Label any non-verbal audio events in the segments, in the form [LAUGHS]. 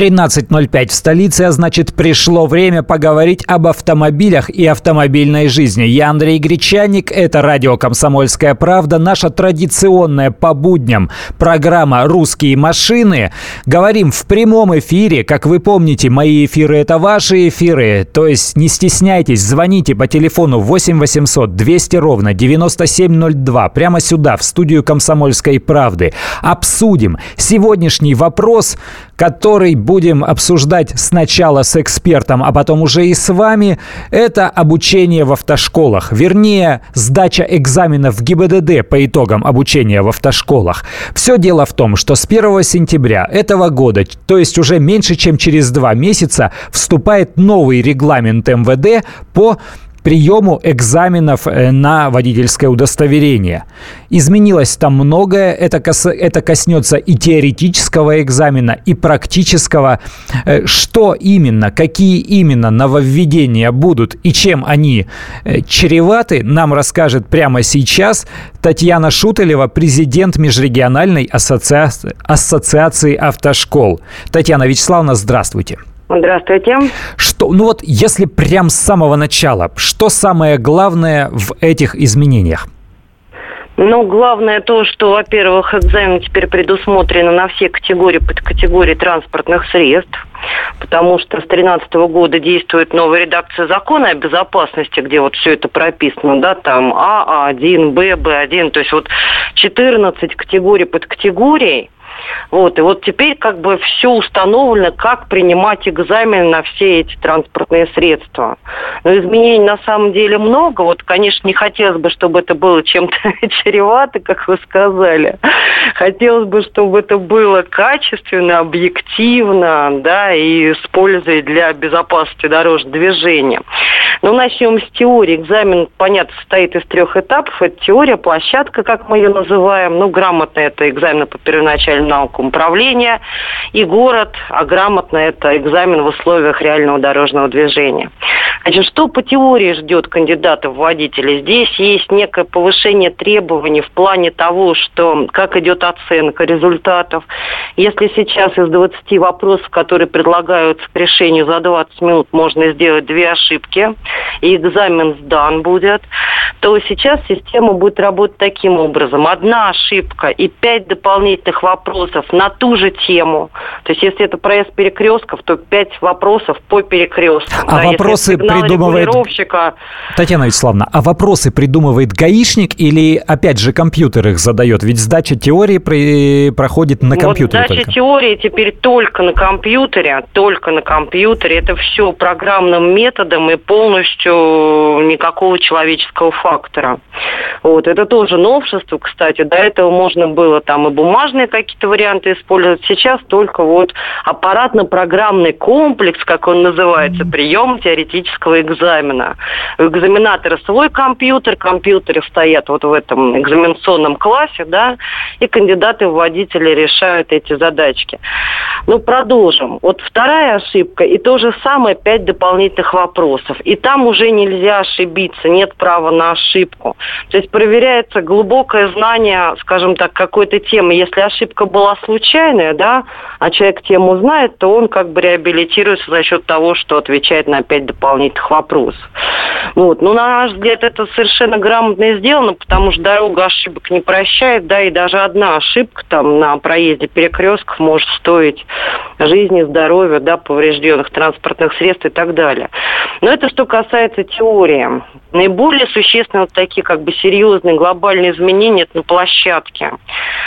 13.05 в столице, а значит пришло время поговорить об автомобилях и автомобильной жизни. Я Андрей Гречаник, это радио «Комсомольская правда», наша традиционная по будням программа «Русские машины». Говорим в прямом эфире, как вы помните, мои эфиры – это ваши эфиры, то есть не стесняйтесь, звоните по телефону 8 800 200 ровно 9702, прямо сюда, в студию «Комсомольской правды». Обсудим сегодняшний вопрос, который будем обсуждать сначала с экспертом, а потом уже и с вами, это обучение в автошколах. Вернее, сдача экзаменов в ГИБДД по итогам обучения в автошколах. Все дело в том, что с 1 сентября этого года, то есть уже меньше, чем через два месяца, вступает новый регламент МВД по приему экзаменов э, на водительское удостоверение. Изменилось там многое. Это, кос, это коснется и теоретического экзамена, и практического. Э, что именно, какие именно нововведения будут и чем они э, чреваты, нам расскажет прямо сейчас Татьяна Шутелева, президент Межрегиональной ассоциации, ассоциации автошкол. Татьяна Вячеславовна, здравствуйте. Здравствуйте. Что, ну вот, если прям с самого начала, что самое главное в этих изменениях? Ну, главное то, что, во-первых, экзамен теперь предусмотрен на все категории, под категории транспортных средств, потому что с 2013 года действует новая редакция закона о безопасности, где вот все это прописано, да, там А, А1, Б, Б1, то есть вот 14 категорий под категорией, вот, и вот теперь как бы все установлено, как принимать экзамен на все эти транспортные средства. Но изменений на самом деле много. Вот, конечно, не хотелось бы, чтобы это было чем-то [LAUGHS] чревато, как вы сказали. Хотелось бы, чтобы это было качественно, объективно, да, и с пользой для безопасности дорожного движения. Ну, начнем с теории. Экзамен, понятно, состоит из трех этапов. Это теория, площадка, как мы ее называем. Ну, грамотно это экзамен по первоначальным наукам управления. И город, а грамотно это экзамен в условиях реального дорожного движения. Значит, что по теории ждет кандидата в водители? Здесь есть некое повышение требований в плане того, что как идет оценка результатов. Если сейчас из 20 вопросов, которые предлагаются к решению за 20 минут, можно сделать две ошибки, и экзамен сдан будет, то сейчас система будет работать таким образом. Одна ошибка и пять дополнительных вопросов на ту же тему. То есть если это проезд перекрестков, то пять вопросов по перекресткам. А да, вопросы придумывает... Татьяна Вячеславовна, а вопросы придумывает гаишник или опять же компьютер их задает? Ведь сдача теории при... проходит на компьютере вот сдача только. теории теперь только на компьютере, только на компьютере. Это все программным методом и полностью никакого человеческого фактора. Вот. Это тоже новшество, кстати. До этого можно было там и бумажные какие-то варианты использовать. Сейчас только вот аппаратно-программный комплекс, как он называется, прием теоретического экзамена. У экзаменатора свой компьютер, компьютеры стоят вот в этом экзаменационном классе, да, и кандидаты в водители решают эти задачки. Ну, продолжим. Вот вторая ошибка, и то же самое, пять дополнительных вопросов. И там уже нельзя ошибиться, нет права на ошибку. То есть проверяется глубокое знание, скажем так, какой-то темы. Если ошибка была случайная, да, а человек тему знает, то он как бы реабилитируется за счет того, что отвечает на пять дополнительных вопросов. Вот. Ну, на наш взгляд, это совершенно грамотно сделано, потому что дорога ошибок не прощает, да, и даже одна ошибка там на проезде перекрестков может стоить жизни, здоровья, да, поврежденных транспортных средств и так далее. Но это что касается теории. Наиболее существенные вот такие как бы серьезные глобальные изменения это на площадке.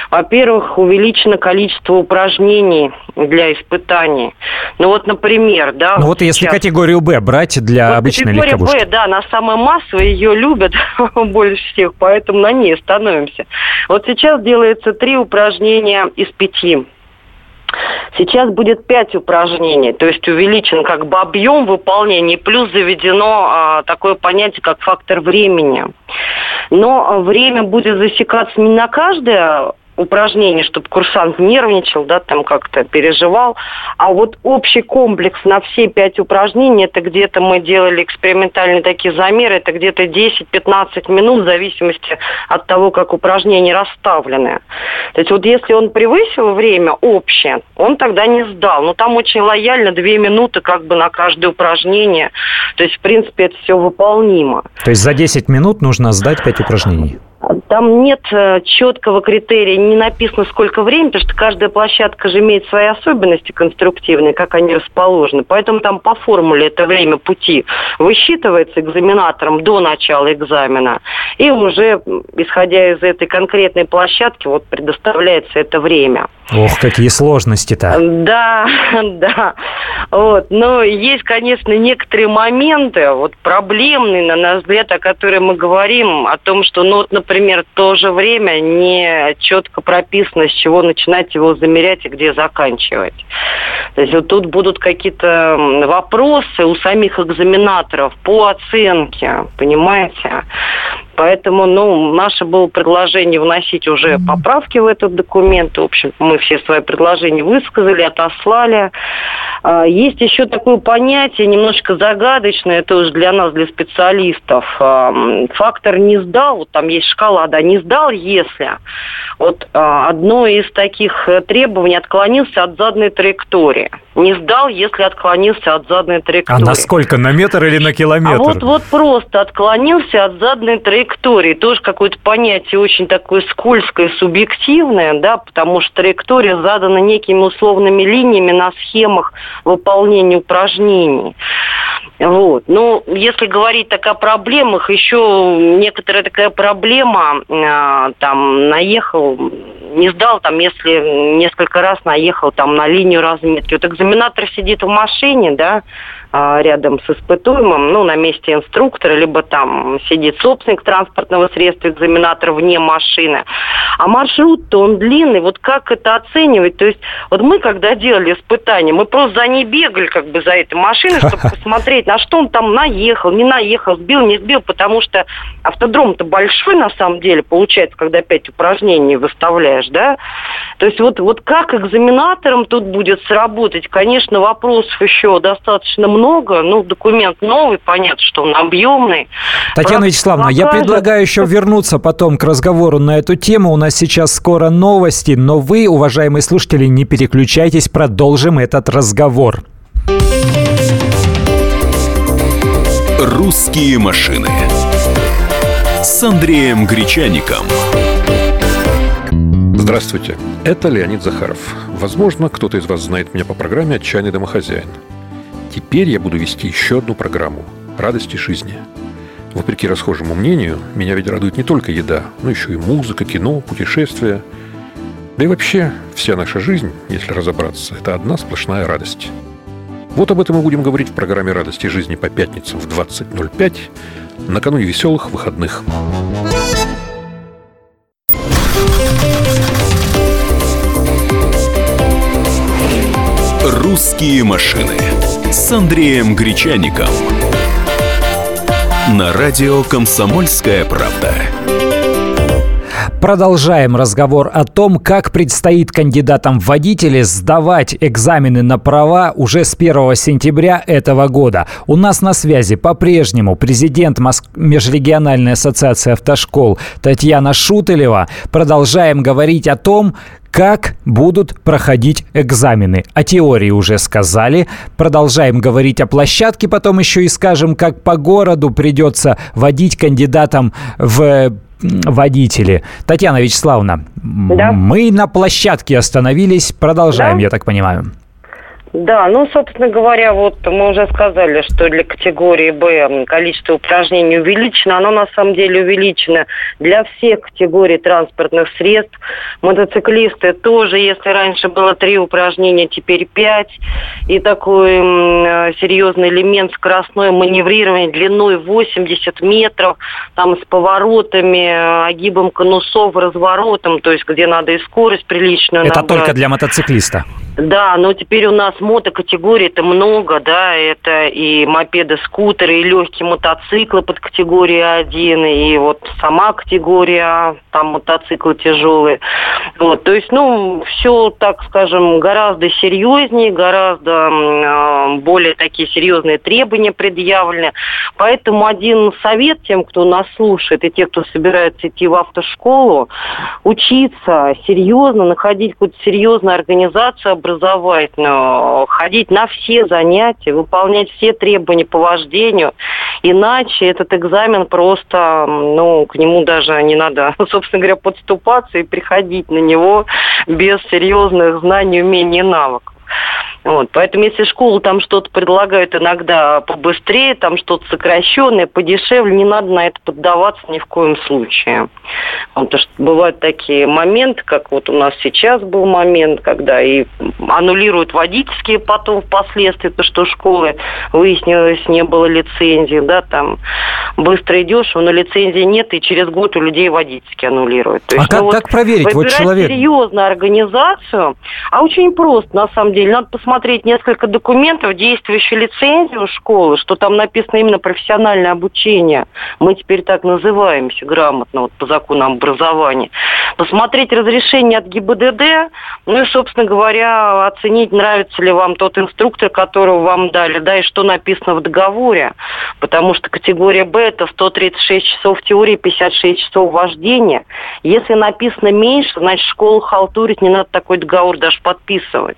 Во-первых, увеличено количество упражнений для испытаний. Ну вот, например, да. Ну вот сейчас... если категорию Б брать для вот обычной категория легковушки. Б, да, она самая массовая, ее любят [LAUGHS] больше всех, поэтому на ней становимся. Вот сейчас делается три упражнения из пяти. Сейчас будет 5 упражнений, то есть увеличен как бы объем выполнения, плюс заведено а, такое понятие, как фактор времени. Но время будет засекаться не на каждое упражнения, чтобы курсант нервничал, да, там как-то переживал. А вот общий комплекс на все пять упражнений, это где-то мы делали экспериментальные такие замеры, это где-то 10-15 минут в зависимости от того, как упражнения расставлены. То есть вот если он превысил время общее, он тогда не сдал. Но там очень лояльно 2 минуты как бы на каждое упражнение. То есть, в принципе, это все выполнимо. То есть за 10 минут нужно сдать 5 упражнений? Там нет э, четкого критерия, не написано сколько времени, потому что каждая площадка же имеет свои особенности конструктивные, как они расположены. Поэтому там по формуле это время пути высчитывается экзаменатором до начала экзамена. И уже, исходя из этой конкретной площадки, вот предоставляется это время. Ох, какие сложности-то. Да, [LAUGHS] да. Вот. Но есть, конечно, некоторые моменты, вот проблемные, на наш взгляд, о которых мы говорим, о том, что, ну, вот, например, в то же время не четко прописано, с чего начинать его замерять и где заканчивать. То есть вот тут будут какие-то вопросы у самих экзаменаторов по оценке, понимаете? Поэтому, ну, наше было предложение вносить уже поправки в этот документ. В общем, мы все свои предложения высказали, отослали. А, есть еще такое понятие, немножко загадочное, тоже для нас, для специалистов. А, фактор не сдал, вот там есть шкала, да, не сдал, если. Вот а, одно из таких э, требований отклонился от заданной траектории. Не сдал, если отклонился от заданной траектории. А на сколько? На метр или на километр? А вот, вот просто отклонился от заданной траектории. Тоже какое-то понятие очень такое скользкое, субъективное, да, потому что траектория задана некими условными линиями на схемах выполнения упражнений. Вот. Ну, если говорить так о проблемах, еще некоторая такая проблема, э, там, наехал, не сдал, там, если несколько раз наехал там на линию разметки. Вот экзаменатор сидит в машине, да, а, рядом с испытуемым, ну, на месте инструктора, либо там сидит собственник транспортного средства, экзаменатор вне машины. А маршрут-то он длинный, вот как это оценивать? То есть вот мы, когда делали испытания, мы просто за ней бегали, как бы, за этой машиной, чтобы [LAUGHS] посмотреть, на что он там наехал, не наехал, сбил, не сбил, потому что автодром-то большой, на самом деле, получается, когда пять упражнений выставляешь, да? То есть вот, вот как экзаменаторам тут будет сработать? Конечно, вопросов еще достаточно много, много. Ну, документ новый, понятно, что он объемный. Татьяна Про... Вячеславовна, покажет... я предлагаю еще вернуться потом к разговору на эту тему. У нас сейчас скоро новости, но вы, уважаемые слушатели, не переключайтесь, продолжим этот разговор. «Русские машины» с Андреем Гречаником. Здравствуйте, это Леонид Захаров. Возможно, кто-то из вас знает меня по программе «Отчаянный домохозяин». Теперь я буду вести еще одну программу «Радости жизни». Вопреки расхожему мнению, меня ведь радует не только еда, но еще и музыка, кино, путешествия. Да и вообще, вся наша жизнь, если разобраться, это одна сплошная радость. Вот об этом мы будем говорить в программе «Радости жизни» по пятницам в 20.05 накануне веселых выходных. «Русские машины» с Андреем Гречаником. На радио «Комсомольская правда». Продолжаем разговор о том, как предстоит кандидатам в водители сдавать экзамены на права уже с 1 сентября этого года. У нас на связи по-прежнему президент Моск... Межрегиональной ассоциации автошкол Татьяна Шутелева. Продолжаем говорить о том, как будут проходить экзамены. О теории уже сказали. Продолжаем говорить о площадке, потом еще и скажем, как по городу придется водить кандидатам в водители. Татьяна Вячеславовна, да? мы на площадке остановились, продолжаем, да? я так понимаю. Да, ну, собственно говоря, вот мы уже сказали, что для категории Б количество упражнений увеличено. Оно на самом деле увеличено для всех категорий транспортных средств. Мотоциклисты тоже, если раньше было три упражнения, теперь пять. И такой э, серьезный элемент скоростное маневрирование длиной 80 метров, там с поворотами, э, огибом конусов, разворотом, то есть где надо и скорость приличную Это набрать. только для мотоциклиста? Да, но теперь у нас мотокатегорий это много, да, это и мопеды, скутеры, и легкие мотоциклы под категорией 1, и вот сама категория, там мотоциклы тяжелые. Вот, то есть, ну, все, так скажем, гораздо серьезнее, гораздо э, более такие серьезные требования предъявлены. Поэтому один совет тем, кто нас слушает, и те, кто собирается идти в автошколу, учиться серьезно, находить какую-то серьезную организацию, образовательную, ходить на все занятия, выполнять все требования по вождению. Иначе этот экзамен просто, ну, к нему даже не надо, [LAUGHS] собственно говоря, подступаться и приходить на него без серьезных знаний, умений и навыков. Вот, поэтому если школу там что-то предлагают иногда побыстрее, там что-то сокращенное, подешевле, не надо на это поддаваться ни в коем случае. Потому что бывают такие моменты, как вот у нас сейчас был момент, когда и аннулируют водительские потом впоследствии, то что школы выяснилось не было лицензии, да, там быстро идешь, но лицензии нет, и через год у людей водительские аннулируют. То а есть, а ну, как, вот, как проверить? Вот человек... серьезную организацию, а очень просто, на самом деле, надо посмотреть несколько документов, действующую лицензию школы, что там написано именно профессиональное обучение. Мы теперь так называемся грамотно вот, по закону образования. Посмотреть разрешение от ГИБДД, ну и, собственно говоря, оценить, нравится ли вам тот инструктор, которого вам дали, да, и что написано в договоре. Потому что категория Б – это 136 часов теории, 56 часов вождения. Если написано меньше, значит, школу халтурить, не надо такой договор даже подписывать.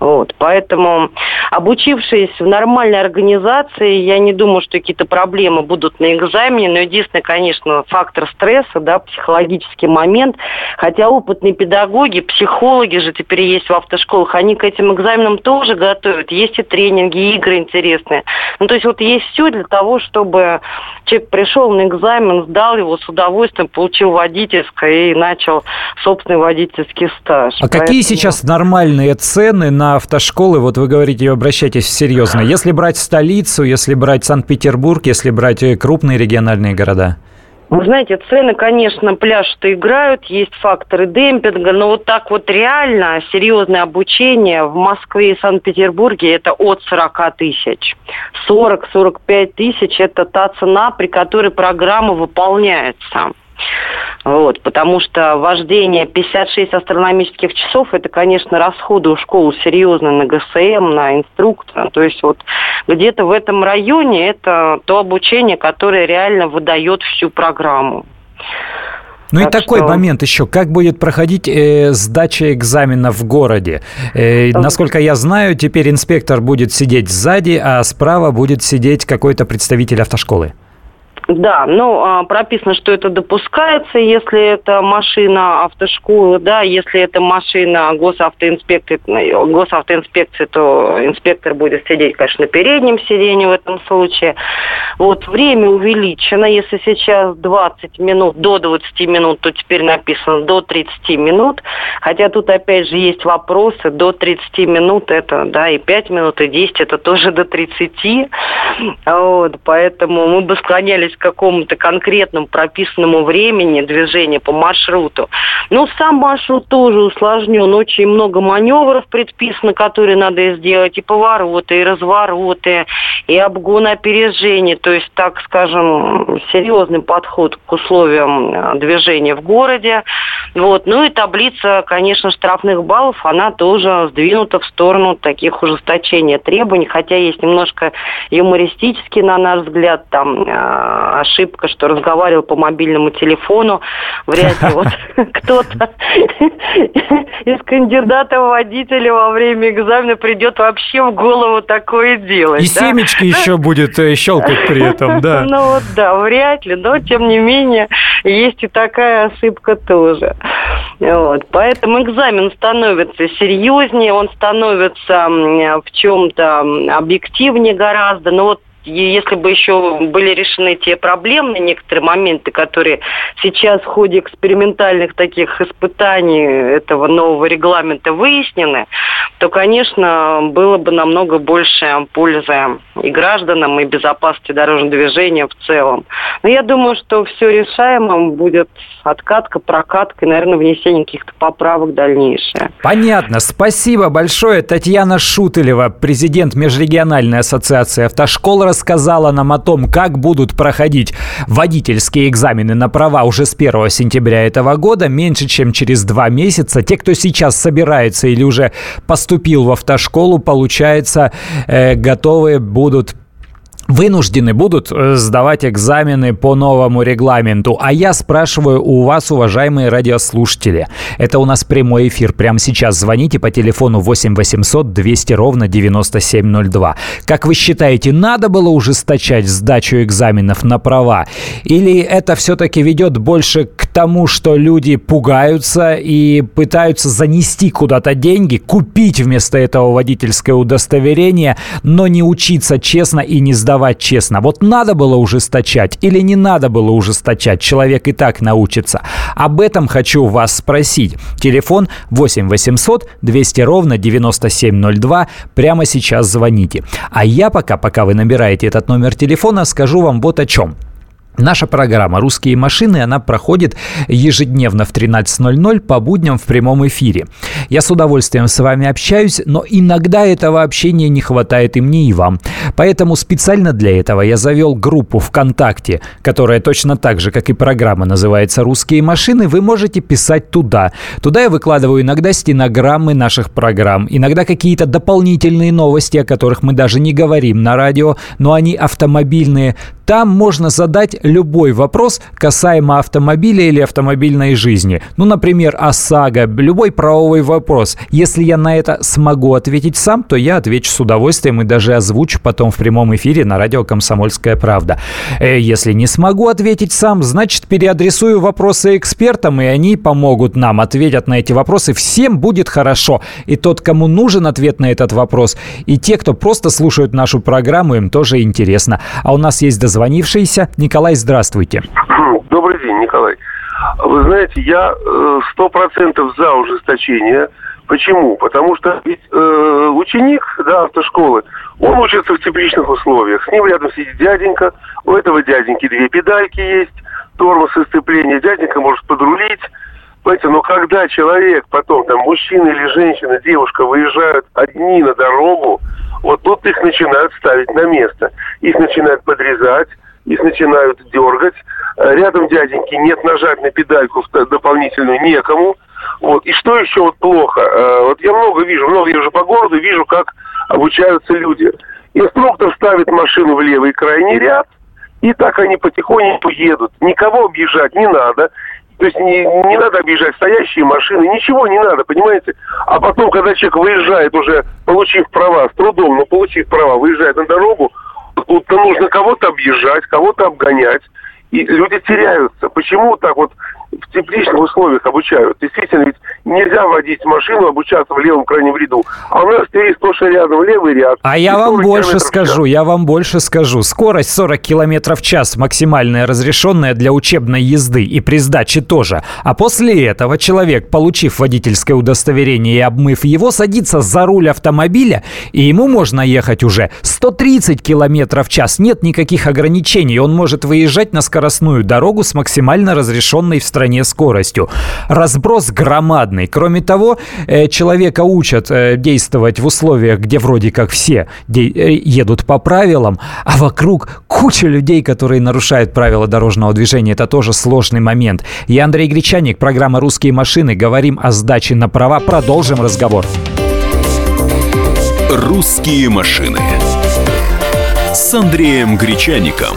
Вот, поэтому, обучившись в нормальной организации, я не думаю, что какие-то проблемы будут на экзамене, но единственное, конечно, фактор стресса, да, психологический момент, хотя опытные педагоги, психологи же теперь есть в автошколах, они к этим экзаменам тоже готовят, есть и тренинги, и игры интересные. Ну, то есть вот есть все для того, чтобы человек пришел на экзамен, сдал его с удовольствием, получил водительское и начал собственный водительский стаж. А Поэтому... какие сейчас нормальные цены на автошколы, вот вы говорите, обращайтесь серьезно. Если брать столицу, если брать Санкт-Петербург, если брать э, крупные региональные города? Вы знаете, цены, конечно, пляж-то играют, есть факторы демпинга, но вот так вот реально серьезное обучение в Москве и Санкт-Петербурге это от 40 тысяч. 40-45 тысяч – это та цена, при которой программа выполняется. Вот, потому что вождение 56 астрономических часов, это, конечно, расходы у школы серьезные на ГСМ, на инструктора. То есть вот где-то в этом районе это то обучение, которое реально выдает всю программу. Ну так и такой что... момент еще, как будет проходить э, сдача экзамена в городе? Э, насколько я знаю, теперь инспектор будет сидеть сзади, а справа будет сидеть какой-то представитель автошколы. Да, ну, а, прописано, что это допускается, если это машина автошколы, да, если это машина госавтоинспекции, госавтоинспекции, то инспектор будет сидеть, конечно, на переднем сиденье в этом случае. Вот, время увеличено, если сейчас 20 минут, до 20 минут, то теперь написано до 30 минут, хотя тут, опять же, есть вопросы, до 30 минут это, да, и 5 минут, и 10, это тоже до 30, вот, поэтому мы бы склонялись какому-то конкретному прописанному времени движения по маршруту. Но сам маршрут тоже усложнен. Очень много маневров предписано, которые надо сделать. И повороты, и развороты, и обгон опережения. То есть, так скажем, серьезный подход к условиям э, движения в городе. Вот. Ну и таблица, конечно, штрафных баллов, она тоже сдвинута в сторону таких ужесточения требований, хотя есть немножко юмористический, на наш взгляд, там э, ошибка, что разговаривал по мобильному телефону. Вряд ли вот [LAUGHS] кто-то из кандидата в водителя во время экзамена придет вообще в голову такое делать. И семечки еще будет э, щелкать при этом, да. [LAUGHS] Ну вот да, вряд ли, но тем не менее есть и такая ошибка тоже. Вот. Поэтому экзамен становится серьезнее, он становится в чем-то объективнее гораздо. Но вот если бы еще были решены те проблемные некоторые моменты, которые сейчас в ходе экспериментальных таких испытаний этого нового регламента выяснены, то, конечно, было бы намного больше пользы и гражданам, и безопасности дорожного движения в целом. Но я думаю, что все решаемым будет откатка, прокатка и, наверное, внесение каких-то поправок дальнейшее. Понятно. Спасибо большое. Татьяна Шутылева, президент Межрегиональной ассоциации автошкол, рассказала нам о том, как будут проходить водительские экзамены на права уже с 1 сентября этого года, меньше чем через два месяца. Те, кто сейчас собирается или уже поступил в автошколу, получается, э, готовы будут вынуждены будут э, сдавать экзамены по новому регламенту. А я спрашиваю у вас, уважаемые радиослушатели, это у нас прямой эфир. Прямо сейчас звоните по телефону 8 800 200 ровно 9702. Как вы считаете, надо было ужесточать сдачу экзаменов на права? Или это все-таки ведет больше к тому, что люди пугаются и пытаются занести куда-то деньги, купить вместо этого водительское удостоверение, но не учиться честно и не сдавать давать честно. Вот надо было ужесточать или не надо было ужесточать? Человек и так научится. Об этом хочу вас спросить. Телефон 8 800 200 ровно 9702. Прямо сейчас звоните. А я пока, пока вы набираете этот номер телефона, скажу вам вот о чем. Наша программа «Русские машины», она проходит ежедневно в 13.00 по будням в прямом эфире. Я с удовольствием с вами общаюсь, но иногда этого общения не хватает и мне, и вам. Поэтому специально для этого я завел группу ВКонтакте, которая точно так же, как и программа, называется «Русские машины». Вы можете писать туда. Туда я выкладываю иногда стенограммы наших программ, иногда какие-то дополнительные новости, о которых мы даже не говорим на радио, но они автомобильные. Там можно задать любой вопрос касаемо автомобиля или автомобильной жизни. Ну, например, ОСАГО, любой правовой вопрос. Если я на это смогу ответить сам, то я отвечу с удовольствием и даже озвучу потом в прямом эфире на радио «Комсомольская правда». Э, если не смогу ответить сам, значит, переадресую вопросы экспертам, и они помогут нам, ответят на эти вопросы. Всем будет хорошо. И тот, кому нужен ответ на этот вопрос, и те, кто просто слушают нашу программу, им тоже интересно. А у нас есть дозвонившийся. Николай, здравствуйте. Добрый день, Николай. Вы знаете, я э, сто процентов за ужесточение. Почему? Потому что ведь э, ученик да, автошколы, он учится в тепличных условиях. С ним рядом сидит дяденька, у этого дяденьки две педальки есть, тормоз и сцепление. Дяденька может подрулить. Понимаете, но когда человек потом, там, мужчина или женщина, девушка выезжают одни на дорогу, вот тут их начинают ставить на место. Их начинают подрезать, их начинают дергать. Рядом дяденьки нет нажать на педальку дополнительную некому. Вот. И что еще вот плохо? Э, вот я много вижу, много езжу по городу, вижу, как обучаются люди. Инструктор ставит машину в левый крайний ряд, и так они потихоньку едут. Никого объезжать не надо. То есть не, не надо объезжать стоящие машины, ничего не надо, понимаете? А потом, когда человек выезжает уже, получив права, с трудом, но получив права, выезжает на дорогу, тут нужно кого-то объезжать, кого-то обгонять. И люди теряются. Почему так вот в тепличных условиях обучают. Действительно, ведь нельзя водить машину, обучаться в левом крайнем ряду. А у нас стоит сплошь рядом левый ряд. А я вам больше скажу, я вам больше скажу. Скорость 40 км в час максимальная разрешенная для учебной езды и при сдаче тоже. А после этого человек, получив водительское удостоверение и обмыв его, садится за руль автомобиля, и ему можно ехать уже 130 км в час. Нет никаких ограничений. Он может выезжать на скоростную дорогу с максимально разрешенной в стране стране скоростью. Разброс громадный. Кроме того, э, человека учат э, действовать в условиях, где вроде как все э, едут по правилам, а вокруг куча людей, которые нарушают правила дорожного движения. Это тоже сложный момент. Я Андрей Гречаник, программа «Русские машины». Говорим о сдаче на права. Продолжим разговор. «Русские машины» с Андреем Гречаником.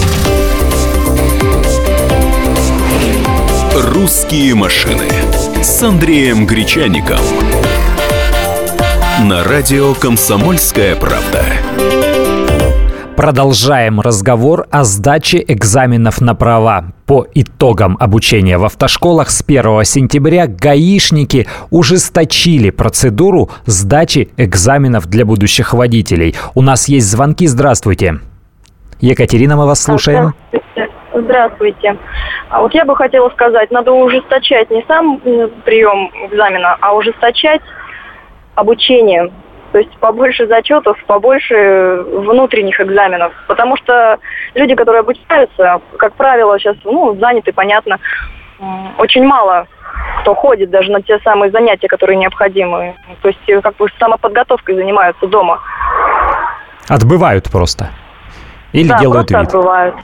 «Русские машины» с Андреем Гречаником. На радио «Комсомольская правда». Продолжаем разговор о сдаче экзаменов на права. По итогам обучения в автошколах с 1 сентября гаишники ужесточили процедуру сдачи экзаменов для будущих водителей. У нас есть звонки. Здравствуйте. Екатерина, мы вас слушаем. Здравствуйте. Здравствуйте. А вот я бы хотела сказать, надо ужесточать не сам прием экзамена, а ужесточать обучение. То есть побольше зачетов, побольше внутренних экзаменов. Потому что люди, которые обучаются, как правило, сейчас ну, заняты, понятно, очень мало кто ходит даже на те самые занятия, которые необходимы. То есть э, как бы самоподготовкой занимаются дома. Отбывают просто. Или да, делают просто вид. отбывают.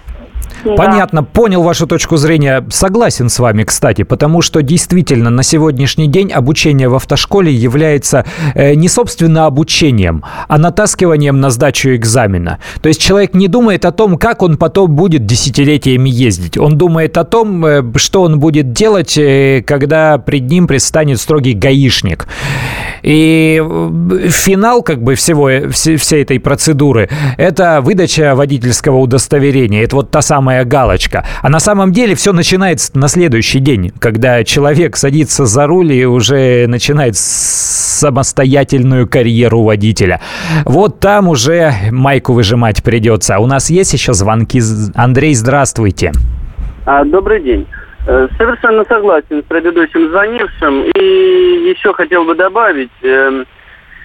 Понятно, понял вашу точку зрения. Согласен с вами, кстати, потому что действительно на сегодняшний день обучение в автошколе является э, не собственно обучением, а натаскиванием на сдачу экзамена. То есть человек не думает о том, как он потом будет десятилетиями ездить. Он думает о том, э, что он будет делать, э, когда пред ним предстанет строгий гаишник. И э, финал как бы всего, э, все- всей этой процедуры – это выдача водительского удостоверения. Это вот та самая галочка. А на самом деле все начинается на следующий день, когда человек садится за руль и уже начинает самостоятельную карьеру водителя. Вот там уже майку выжимать придется. А у нас есть еще звонки. Андрей, здравствуйте. А, Добрый день. Э, Совершенно согласен с предыдущим звонившим. И еще хотел бы добавить, эм,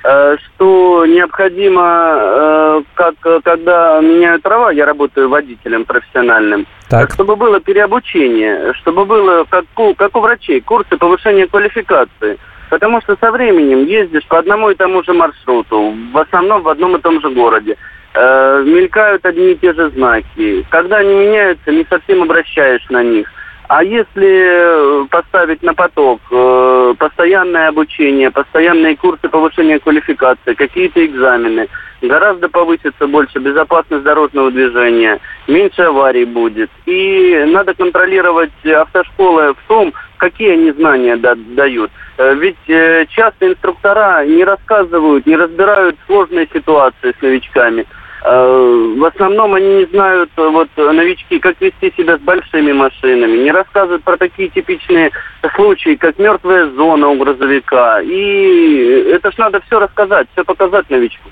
э, что необходимо, э, как, когда меняют права, я работаю водителем профессиональным, Так. чтобы было переобучение, чтобы было, как, у- как у врачей, курсы повышения квалификации. Потому что со временем ездишь по одному и тому же маршруту, в основном в одном и том же городе. Мелькают одни и те же знаки. Когда они меняются, не совсем обращаешь на них. А если э, поставить на поток э, постоянное обучение, постоянные курсы повышения квалификации, какие-то экзамены, гораздо повысится больше безопасность дорожного движения, меньше аварий будет. И надо контролировать автошколы в том, какие они знания да- дают. Э, Ведь э, часто инструктора не рассказывают, не разбирают сложные ситуации с новичками. Э, В основном они не знают, э, вот э, новички, как вести себя с большими машинами, не рассказывают про такие типичные случаи, как мертвая зона у грузовика. И это ж надо все рассказать, все показать новичку.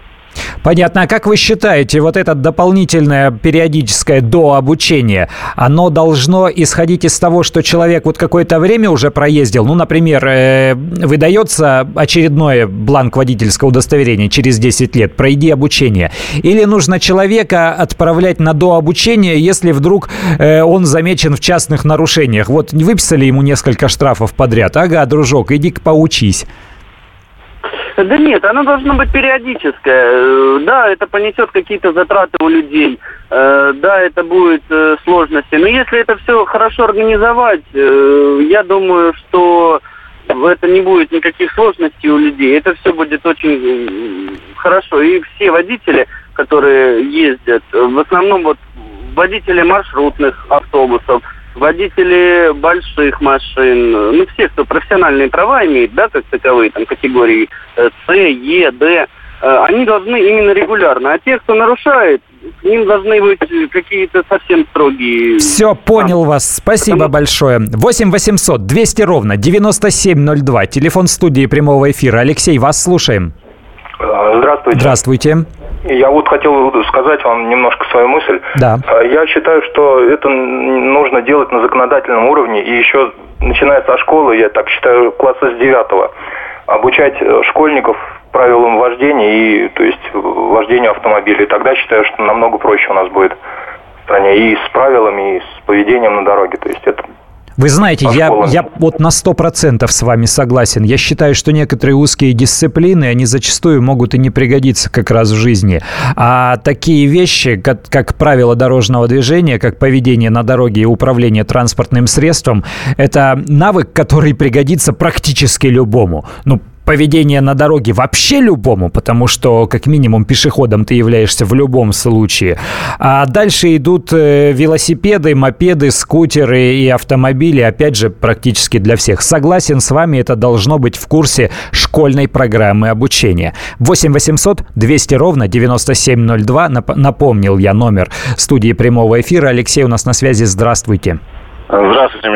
Понятно. А как вы считаете, вот это дополнительное периодическое дообучение, оно должно исходить из того, что человек вот какое-то время уже проездил? Ну, например, э, выдается очередное бланк водительского удостоверения через 10 лет, пройди обучение. Или нужно человека отправлять на дообучение, если вдруг э, он замечен в частных нарушениях? Вот выписали ему несколько штрафов подряд. Ага, дружок, иди-ка поучись. Да нет, оно должно быть периодическое. Э, Да, это понесет какие-то затраты у людей. Э, Да, это будет э, сложности. Но если это все хорошо организовать, я думаю, что это не будет никаких сложностей у людей. Это все будет очень хорошо. И все водители, которые ездят, в основном вот водители маршрутных автобусов, водители больших машин, ну, все, кто профессиональные права имеет, да, как таковые, там, категории э, С, Е, Д, э, они должны именно регулярно. А те, кто нарушает, к ним должны быть какие-то совсем строгие... Все, понял вас. Спасибо Потому- большое. 8 800 200 ровно 9702. Телефон студии прямого эфира. Алексей, вас слушаем. Э, Здравствуйте. Здравствуйте. Я вот хотел сказать вам немножко свою мысль. Да. Э, Я считаю, что это нужно делать на законодательном уровне и еще начиная со школы, я так считаю, класса с девятого, обучать э, школьников правилам вождения и, то есть, вождению автомобиля. И тогда считаю, что намного проще у нас будет в стране и с правилами, и с поведением на дороге. То есть это Вы знаете, По я, школам. я вот на 100% с вами согласен. Я считаю, что некоторые узкие дисциплины, они зачастую могут и не пригодиться как раз в жизни. А такие вещи, как, как правила дорожного движения, как поведение на дороге и управление транспортным средством, это навык, который пригодится практически любому. Ну, поведение на дороге вообще любому, потому что как минимум пешеходом ты являешься в любом случае. А дальше идут э, велосипеды, мопеды, скутеры и автомобили, опять же, практически для всех. Согласен с вами, это должно быть в курсе школьной программы обучения. 8 800 200 ровно 9702. Напомнил я номер студии прямого эфира. Алексей у нас на связи. Здравствуйте. Здравствуйте,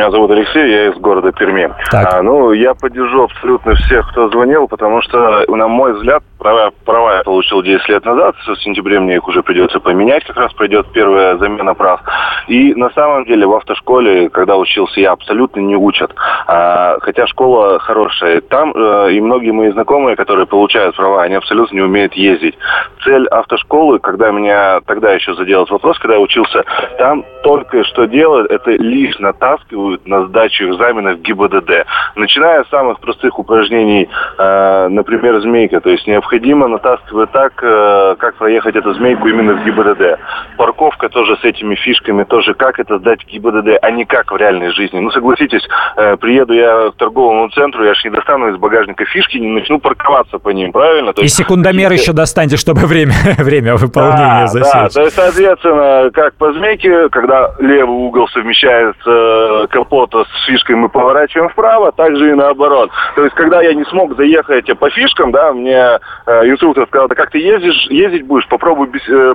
меня зовут Алексей, я из города Перми. Так. А, ну, я поддержу абсолютно всех, кто звонил, потому что, на мой взгляд, права, права я получил 10 лет назад. В сентябре мне их уже придется поменять, как раз пройдет первая замена прав. И на самом деле в автошколе, когда учился я, абсолютно не учат. А, хотя школа хорошая. Там э, и многие мои знакомые, которые получают права, они абсолютно не умеют ездить. Цель автошколы, когда меня тогда еще задел вопрос, когда я учился, там только что делают, это лишь натаскивают на сдачу экзаменов ГИБДД. Начиная с самых простых упражнений, э, например, змейка, то есть необходимо натаскивать так, э, как проехать эту змейку именно в ГИБДД. Парковка тоже с этими фишками, тоже как это сдать в ГИБДД, а не как в реальной жизни. Ну, согласитесь, э, приеду я к торговому центру, я же не достану из багажника фишки, не начну парковаться по ним, правильно? То И есть, секундомер еще достаньте, чтобы время, [LAUGHS] время выполнения да, засечь. Да, то есть, соответственно, как по змейке, когда левый угол совмещается э, капота с фишкой мы поворачиваем вправо, также и наоборот. То есть, когда я не смог заехать по фишкам, да, мне э, инструктор сказал, да как ты ездишь, ездить будешь, попробуй без, э,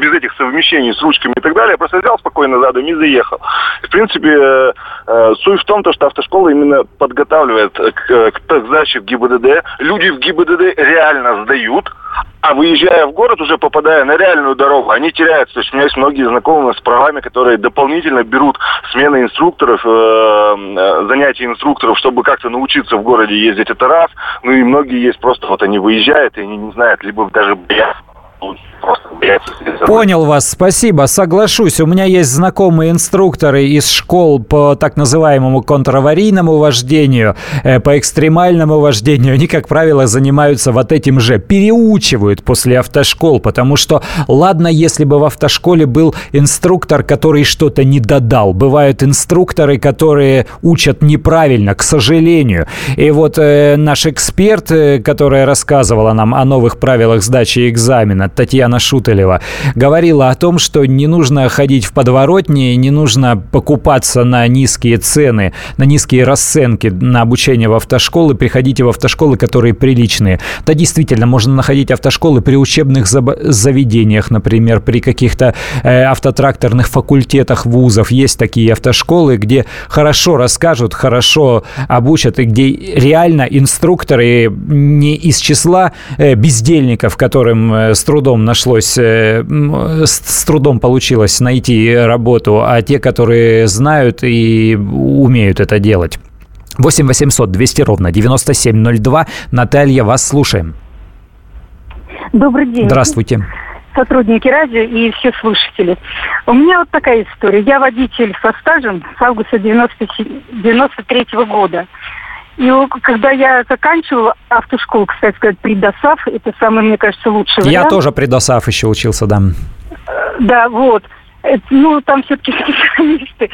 без этих совмещений с ручками и так далее. Я просто взял спокойно задом и заехал. В принципе, э, э, суть в том, то, что автошкола именно подготавливает к, к сдаче в ГИБДД. Люди в ГИБДД реально сдают, а выезжая в город, уже попадая на реальную дорогу, они теряются. То есть у меня есть многие знакомые с правами, которые дополнительно берут смены инструкторов, э, э, занятия инструкторов, чтобы как-то научиться в городе ездить, это раз. Ну и многие есть просто, вот они выезжают, и они не знают, либо даже боятся Понял вас, спасибо, соглашусь. У меня есть знакомые инструкторы из школ по так называемому контраварийному вождению, э, по экстремальному вождению. Они, как правило, занимаются вот этим же, переучивают после автошкол, потому что, ладно, если бы в автошколе был инструктор, который что-то не додал. Бывают инструкторы, которые учат неправильно, к сожалению. И вот э, наш эксперт, э, которая рассказывала нам о новых правилах сдачи экзамена, Татьяна Шутелева, говорила о том, что не нужно ходить в подворотни, не нужно покупаться на низкие цены, на низкие расценки на обучение в автошколы, приходите в автошколы, которые приличные. Да, действительно, можно находить автошколы при учебных заведениях, например, при каких-то э, автотракторных факультетах вузов. Есть такие автошколы, где хорошо расскажут, хорошо обучат, и где реально инструкторы не из числа э, бездельников, которым э, с трудом нашлось, э, с трудом получилось найти работу, а те, которые знают и умеют это делать. 8 800 200 ровно 9702. Наталья, вас слушаем. Добрый день. Здравствуйте. Сотрудники радио и все слушатели. У меня вот такая история. Я водитель со стажем с августа 93 -го года. И когда я заканчивала автошколу, кстати сказать, при ДОСАФ, это самый, мне кажется, вариант. Я тоже при ДОСАФ еще учился, да. Да, вот. Ну, там все-таки специалисты.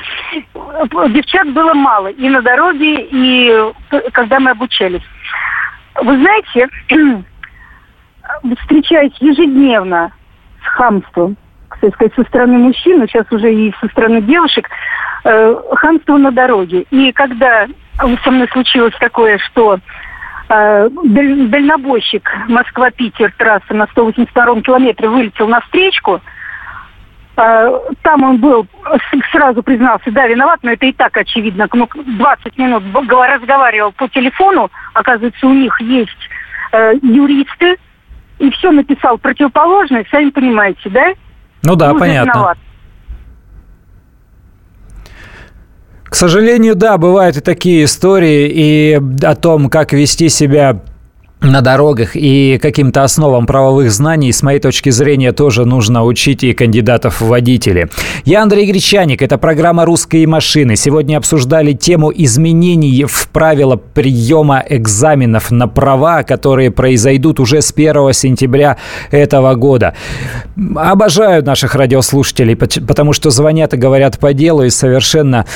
Девчат было мало и на дороге, и когда мы обучались. Вы знаете, [CLEARS THROAT] встречаюсь ежедневно с хамством, кстати сказать, со стороны мужчин, сейчас уже и со стороны девушек, э, хамство на дороге. И когда со мной случилось такое, что э, дальнобойщик Москва-Питер, трасса на 182 километре вылетел на встречку. Э, там он был, сразу признался, да, виноват, но это и так очевидно. Ну, 20 минут разговаривал по телефону, оказывается, у них есть э, юристы, и все написал противоположное, сами понимаете, да? Ну да, понятно. Виноват. К сожалению, да, бывают и такие истории, и о том, как вести себя на дорогах и каким-то основам правовых знаний, с моей точки зрения, тоже нужно учить и кандидатов в водители. Я Андрей Гречаник, это программа «Русские машины». Сегодня обсуждали тему изменений в правила приема экзаменов на права, которые произойдут уже с 1 сентября этого года. Обожаю наших радиослушателей, потому что звонят и говорят по делу и совершенно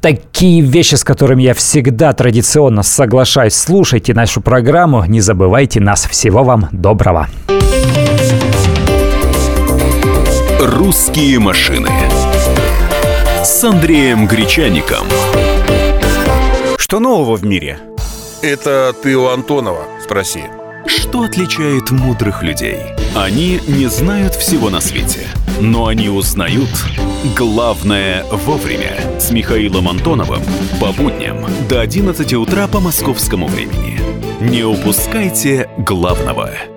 такие вещи, с которыми я всегда традиционно соглашаюсь. Слушайте нашу программу, не забывайте нас. Всего вам доброго. «Русские машины» с Андреем Гречаником. Что нового в мире? Это ты у Антонова спроси. Что отличает мудрых людей? Они не знают всего на свете, но они узнают главное вовремя. С Михаилом Антоновым по будням до 11 утра по московскому времени. Не упускайте главного –